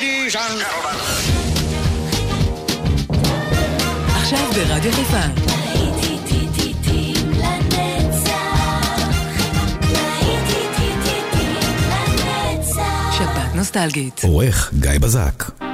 ladies and עכשיו ברדיו חיפה. נוסטלגית. עורך גיא בזק.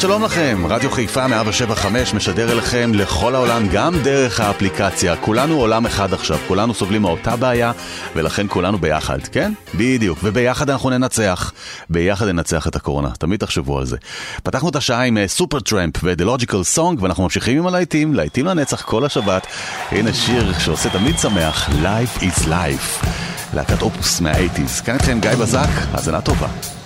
שבת שלום לכם, רדיו חיפה 175 משדר אליכם לכל העולם גם דרך האפליקציה. כולנו עולם אחד עכשיו, כולנו סובלים מאותה בעיה, ולכן כולנו ביחד, כן? בדיוק, וביחד אנחנו ננצח. ביחד ננצח את הקורונה, תמיד תחשבו על זה. פתחנו את השעה עם אה, סופר טראמפ ו-The Logical Song, ואנחנו ממשיכים עם הלהיטים, להיטים לנצח כל השבת. הנה שיר שעושה תמיד שמח, Life is Life. להקת אופוס מה-80's. כאן איתכם גיא בזק, האזנה טובה.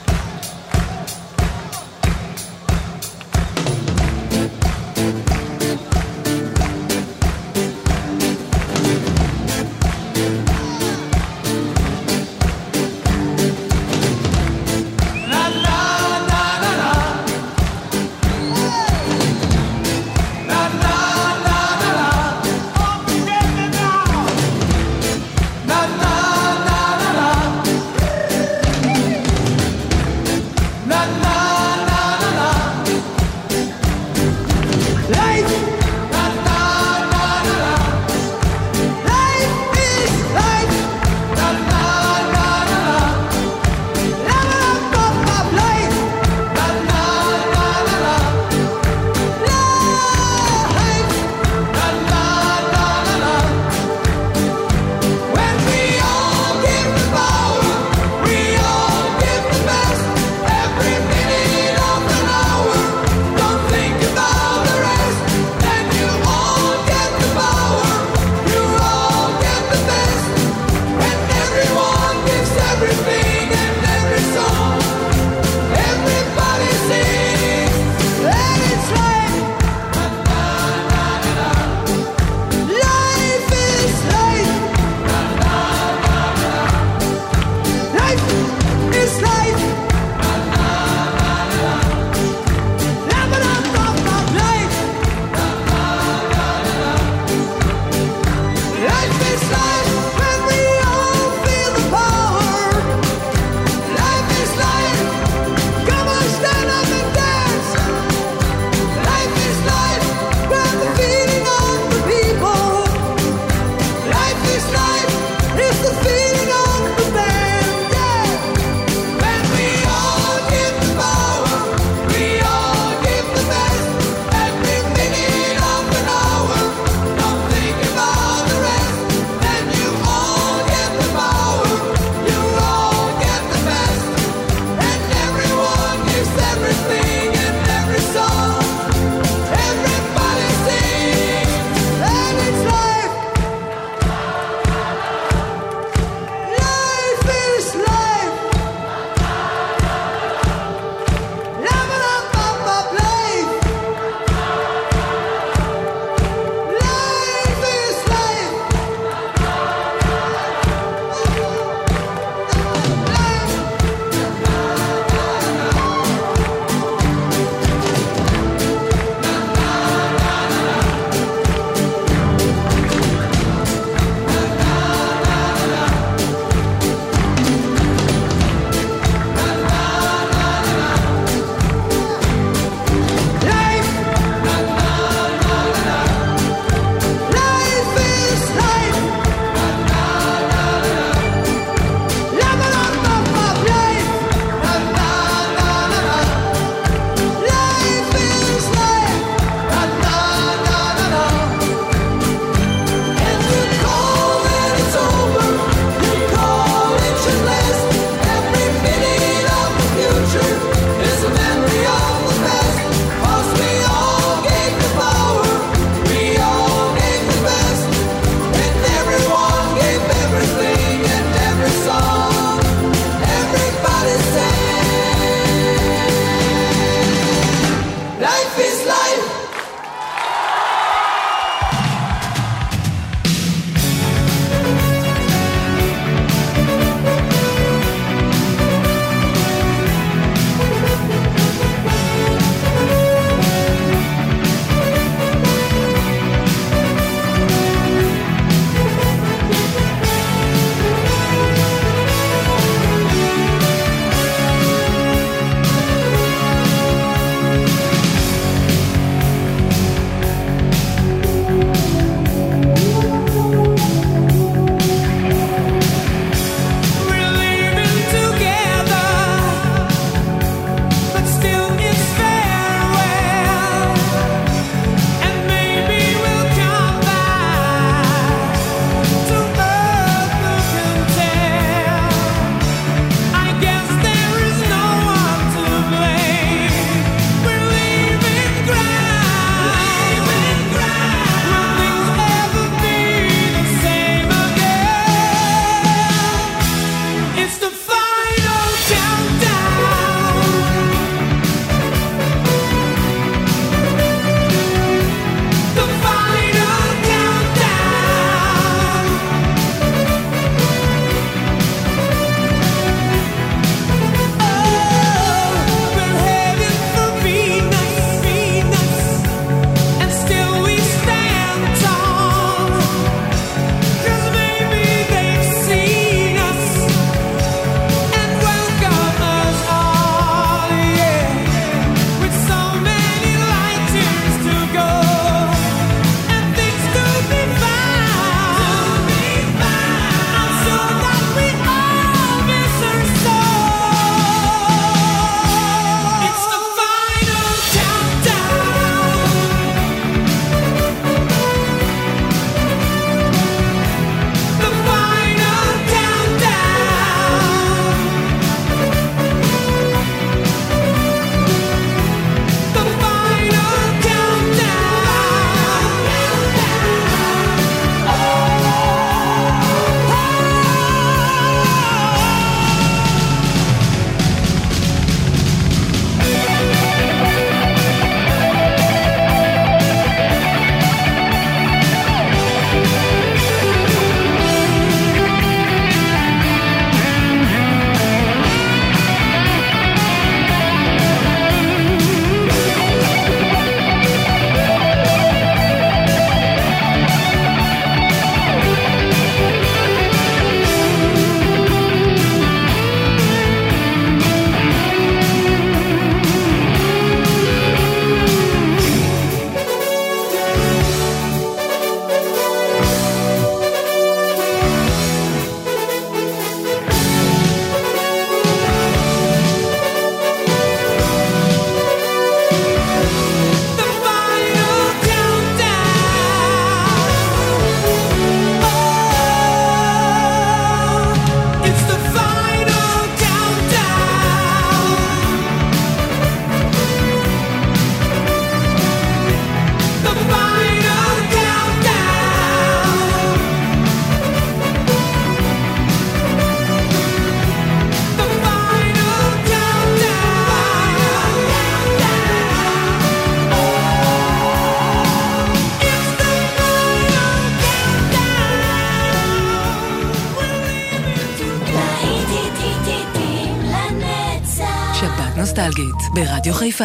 ברדיו חיפה.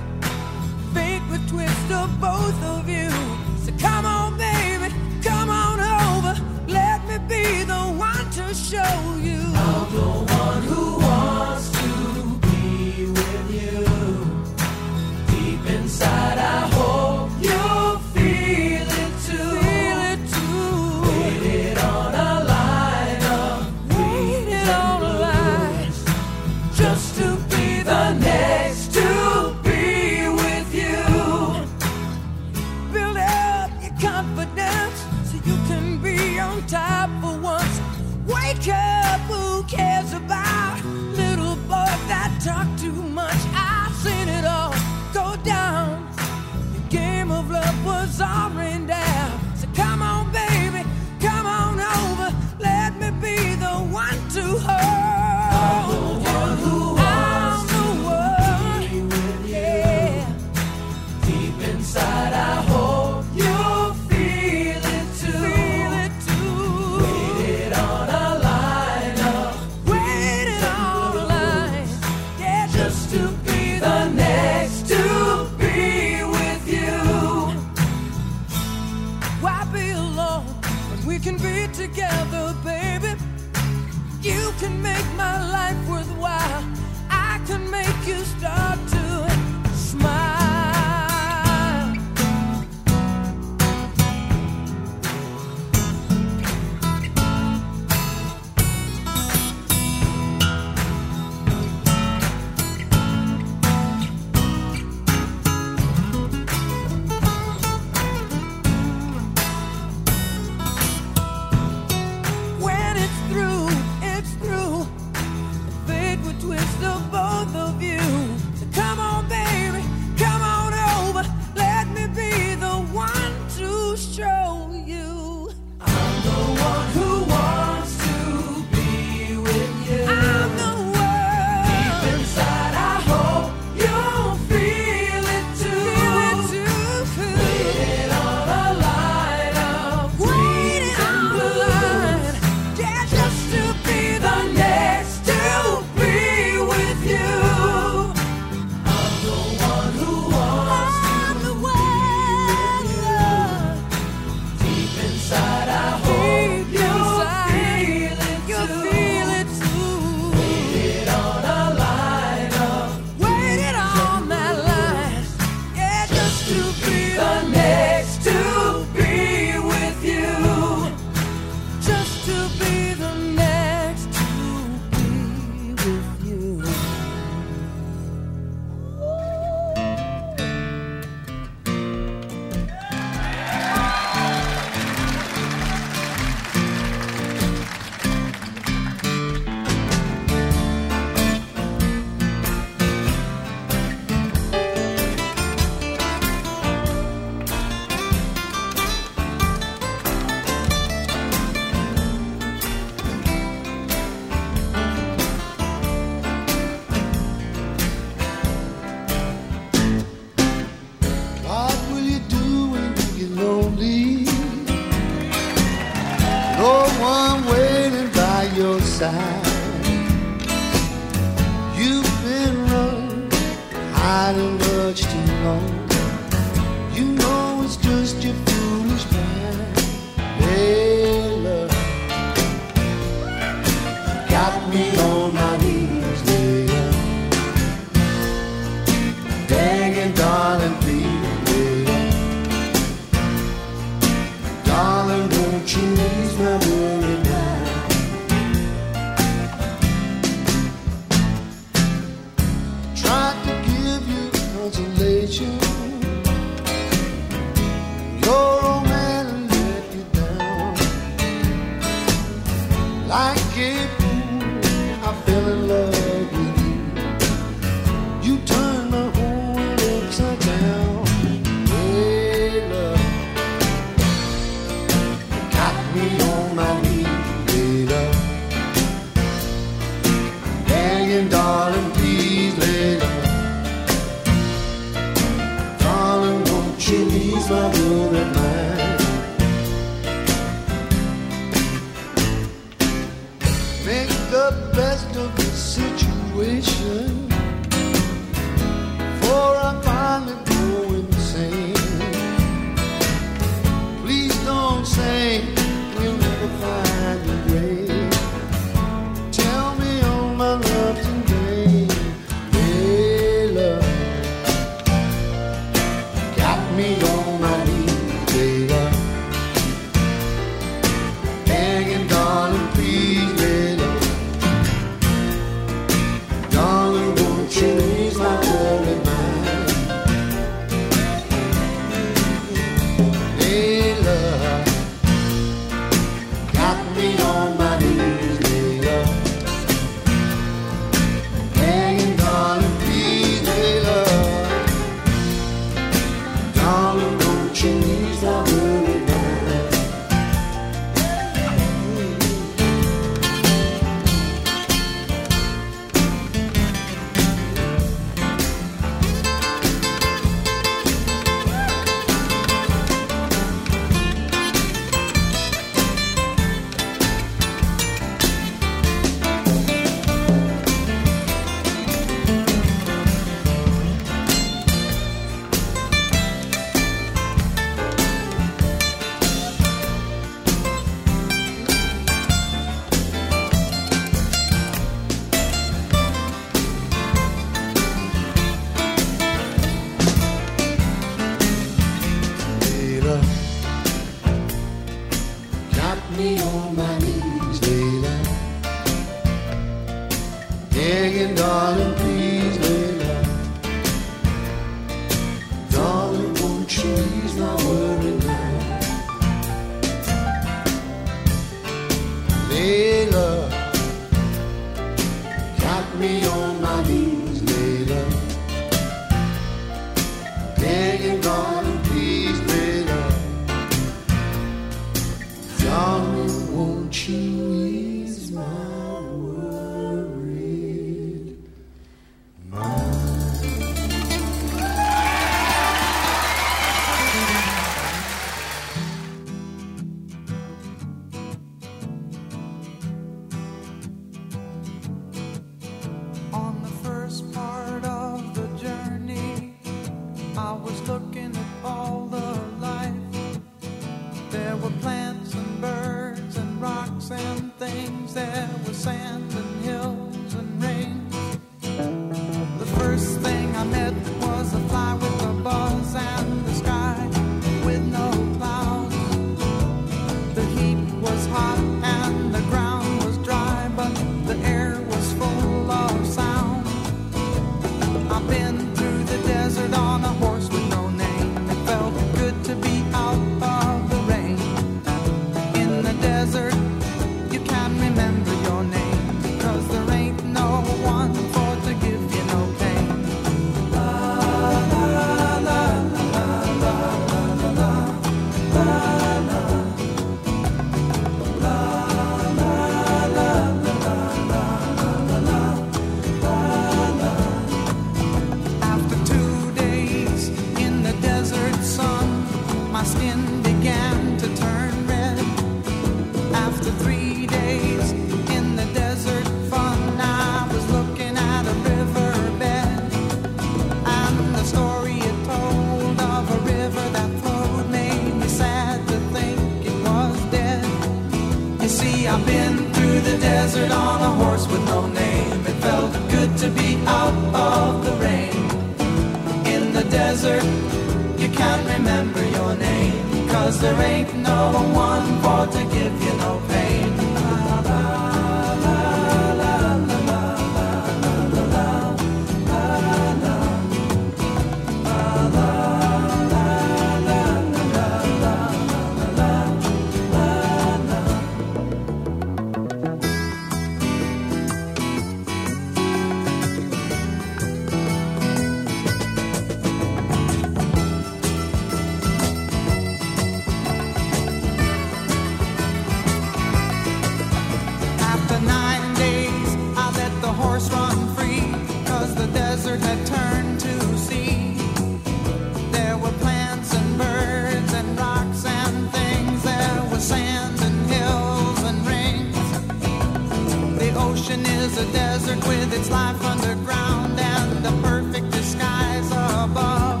is a desert with its life underground and the perfect disguise above.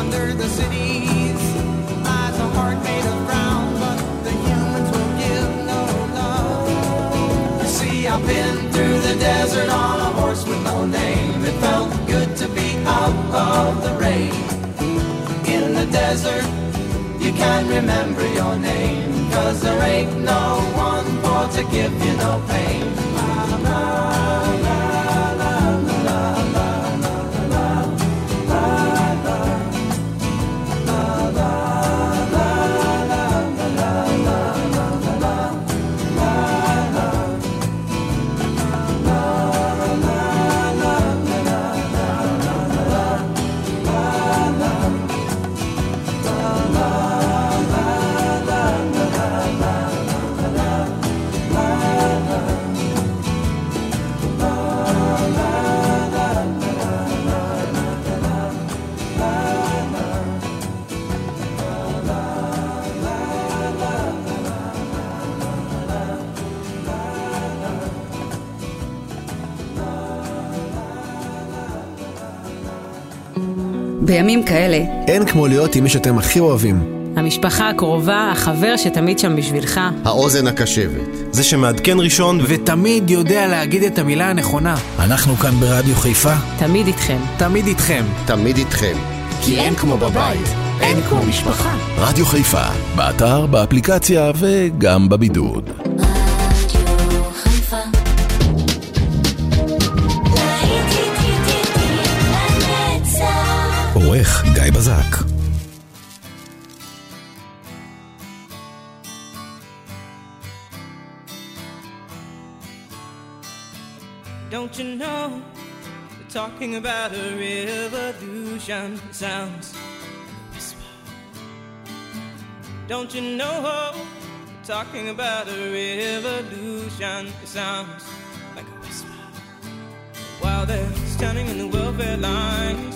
Under the cities lies a heart made of ground, but the humans will give no love. You see, I've been through the desert on a horse with no name. It felt good to be out of the rain. In the desert, you can remember your name, cause there ain't no one to give you no pain. בימים כאלה... אין כמו להיות עם מי שאתם הכי אוהבים. המשפחה הקרובה, החבר שתמיד שם בשבילך. האוזן הקשבת. זה שמעדכן ראשון ותמיד יודע להגיד את המילה הנכונה. אנחנו כאן ברדיו חיפה. תמיד איתכם. תמיד איתכם. תמיד איתכם. כי אין כמו בבית, אין כמו משפחה. רדיו חיפה, באתר, באפליקציה וגם בבידוד. עורך גיא בזק Don't you know? They're talking about a revolution. It sounds whisper. Don't you know? They're talking about a revolution. It sounds like a whisper. While they're standing in the welfare lines,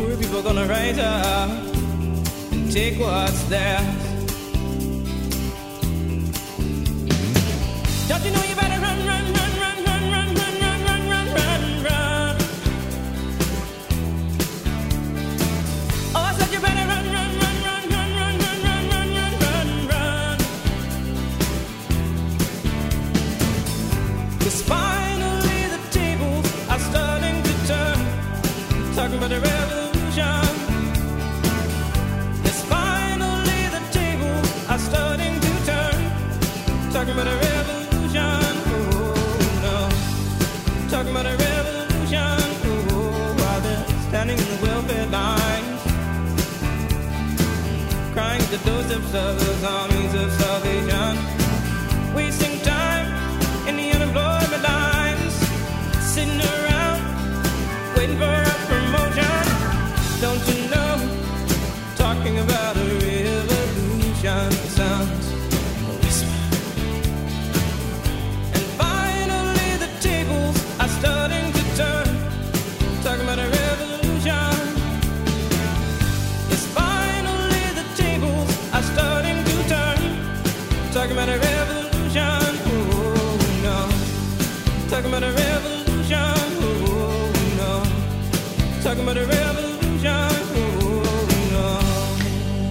Poor people gonna rise up and take what's theirs. Don't you know you better Talking about a revolution. Oh no. Talking about a revolution. Oh, they're standing in the welfare lines. Crying at the of those armies of salvation.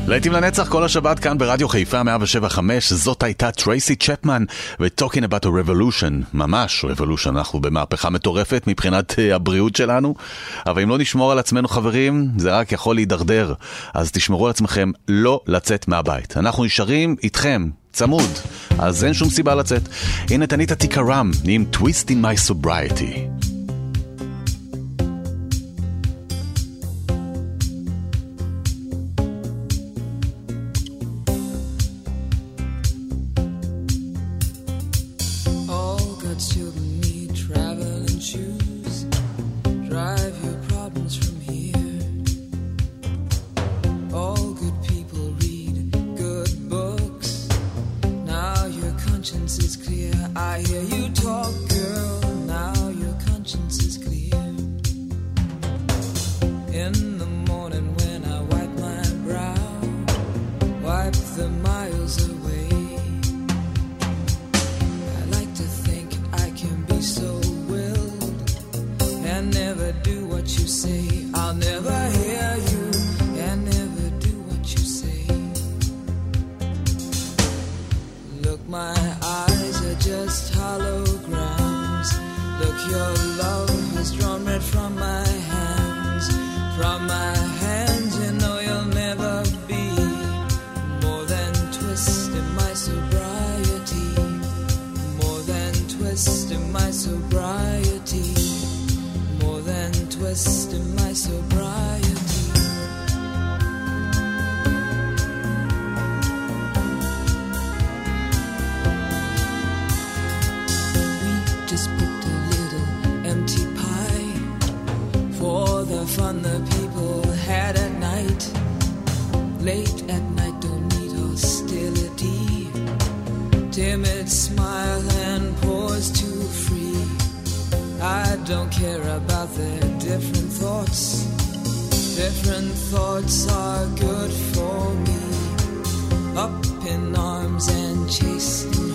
להיטים לנצח כל השבת כאן ברדיו חיפה 175, זאת הייתה טרייסי צ'פמן ו-Talking about a revolution, ממש revolution, אנחנו במהפכה מטורפת מבחינת אה, הבריאות שלנו, אבל אם לא נשמור על עצמנו חברים, זה רק יכול להידרדר, אז תשמרו על עצמכם לא לצאת מהבית. אנחנו נשארים איתכם, צמוד, אז אין שום סיבה לצאת. הנה תנית תיקרם עם Twist in my sobriety. Conscience is clear. I hear you talk, girl. Now your conscience is timid smile and pause too free. I don't care about their different thoughts. Different thoughts are good for me. Up in arms and chased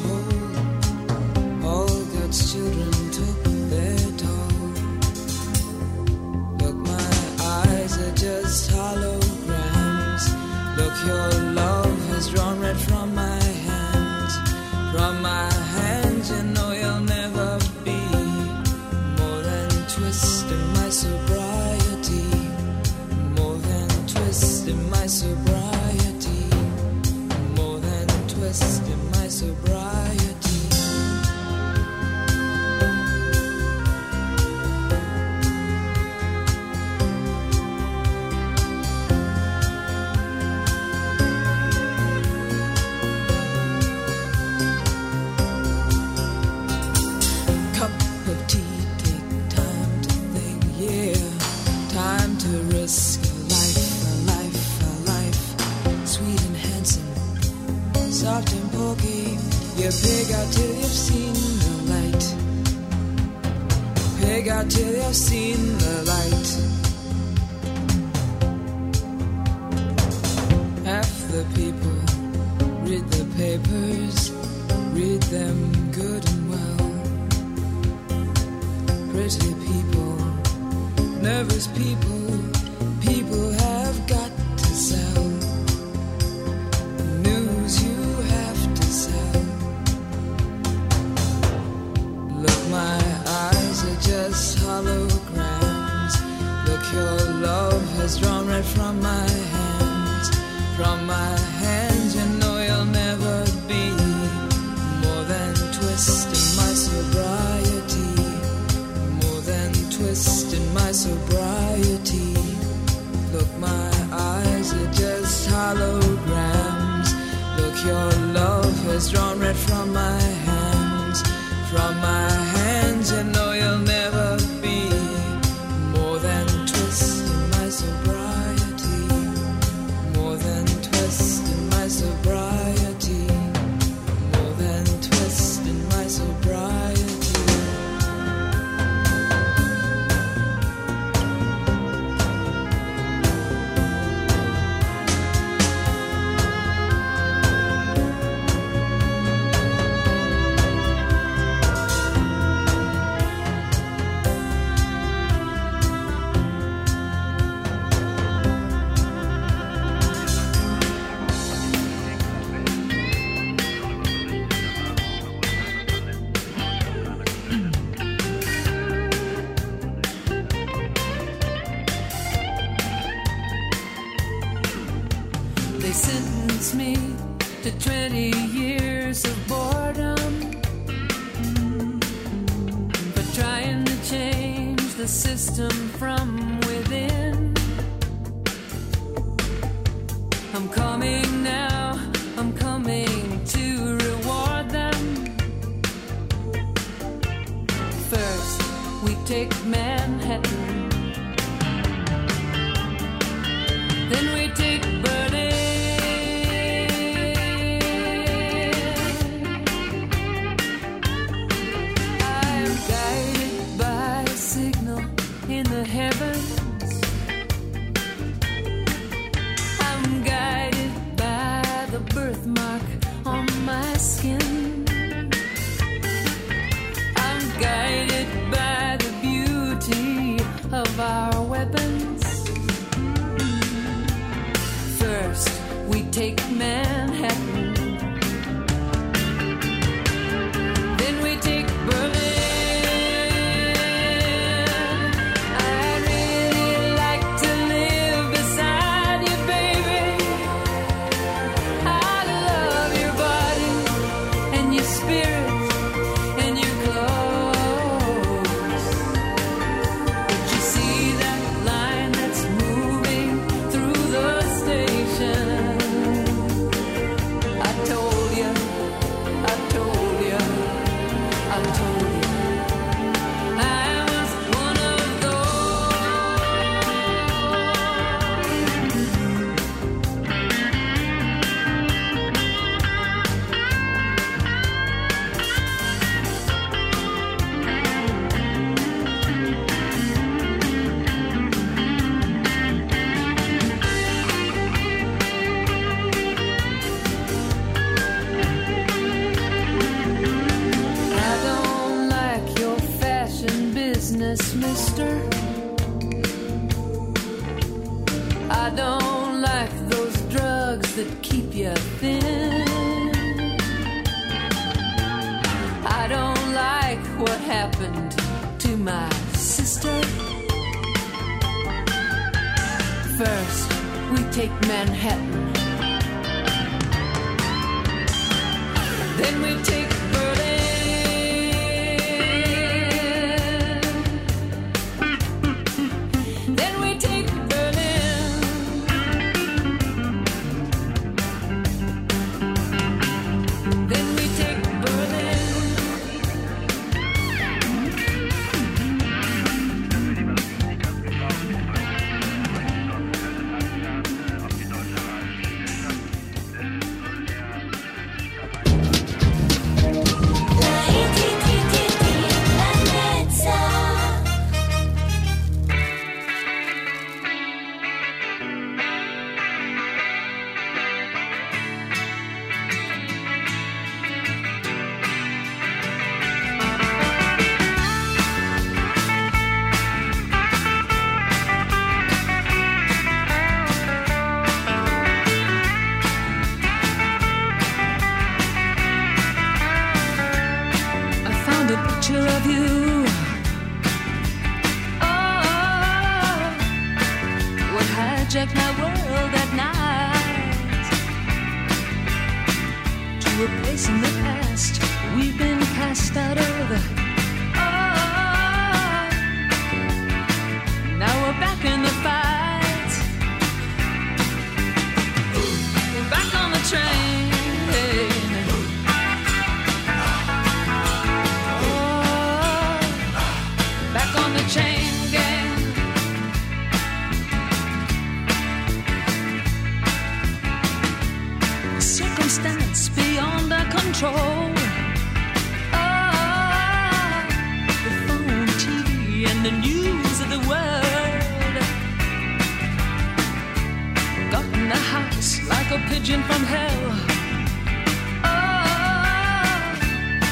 survive. The like a pigeon from hell.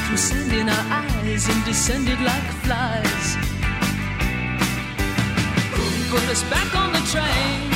Through sand in our eyes and descended like flies. Put us back on the train.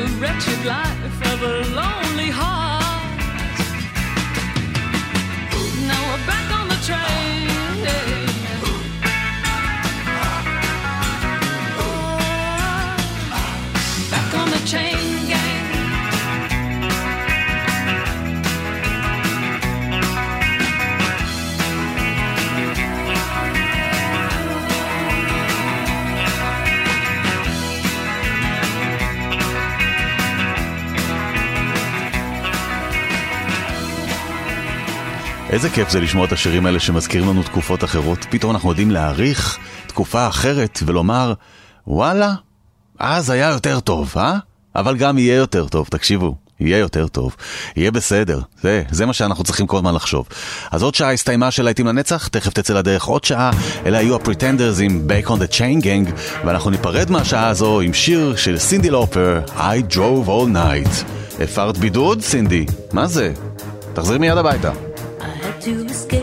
The wretched life of a lonely heart. Now we're back on the train. איזה כיף זה לשמוע את השירים האלה שמזכירים לנו תקופות אחרות. פתאום אנחנו יודעים להעריך תקופה אחרת ולומר, וואלה, אז היה יותר טוב, אה? אבל גם יהיה יותר טוב, תקשיבו. יהיה יותר טוב, יהיה בסדר, זה, זה מה שאנחנו צריכים כל הזמן לחשוב. אז עוד שעה הסתיימה של להיטים לנצח, תכף תצא לדרך עוד שעה, אלה היו הפריטנדרס עם Back on the Chain Gang, ואנחנו ניפרד מהשעה הזו עם שיר של סינדי לופר, I drove all night. הפרת בידוד, סינדי? מה זה? תחזרי מיד הביתה. To escape.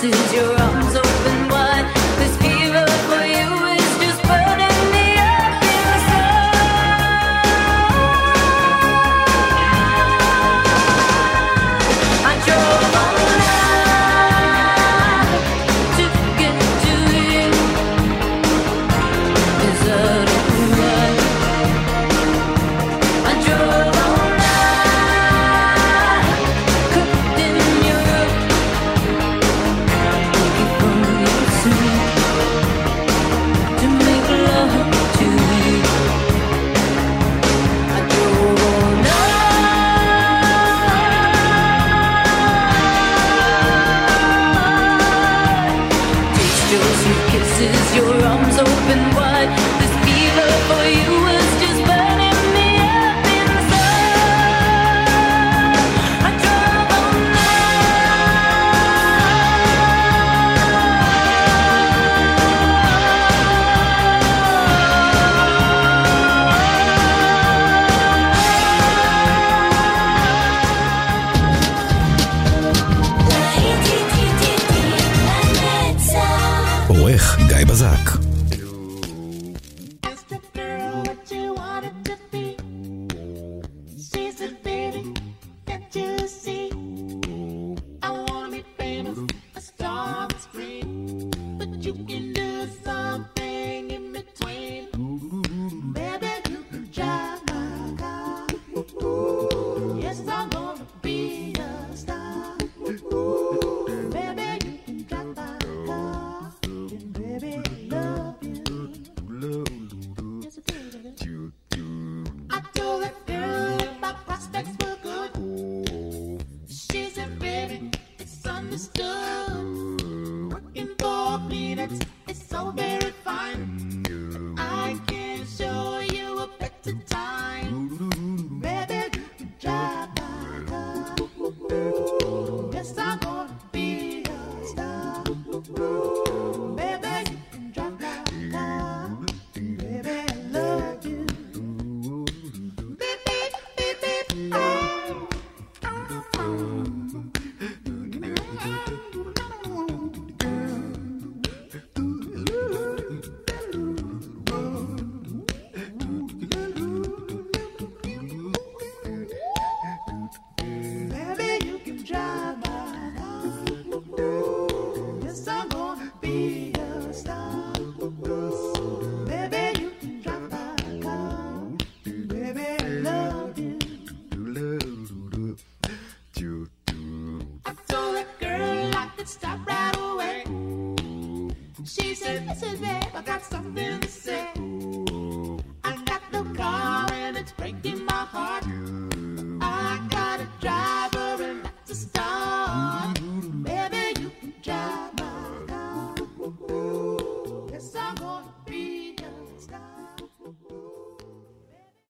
Sweet kisses, your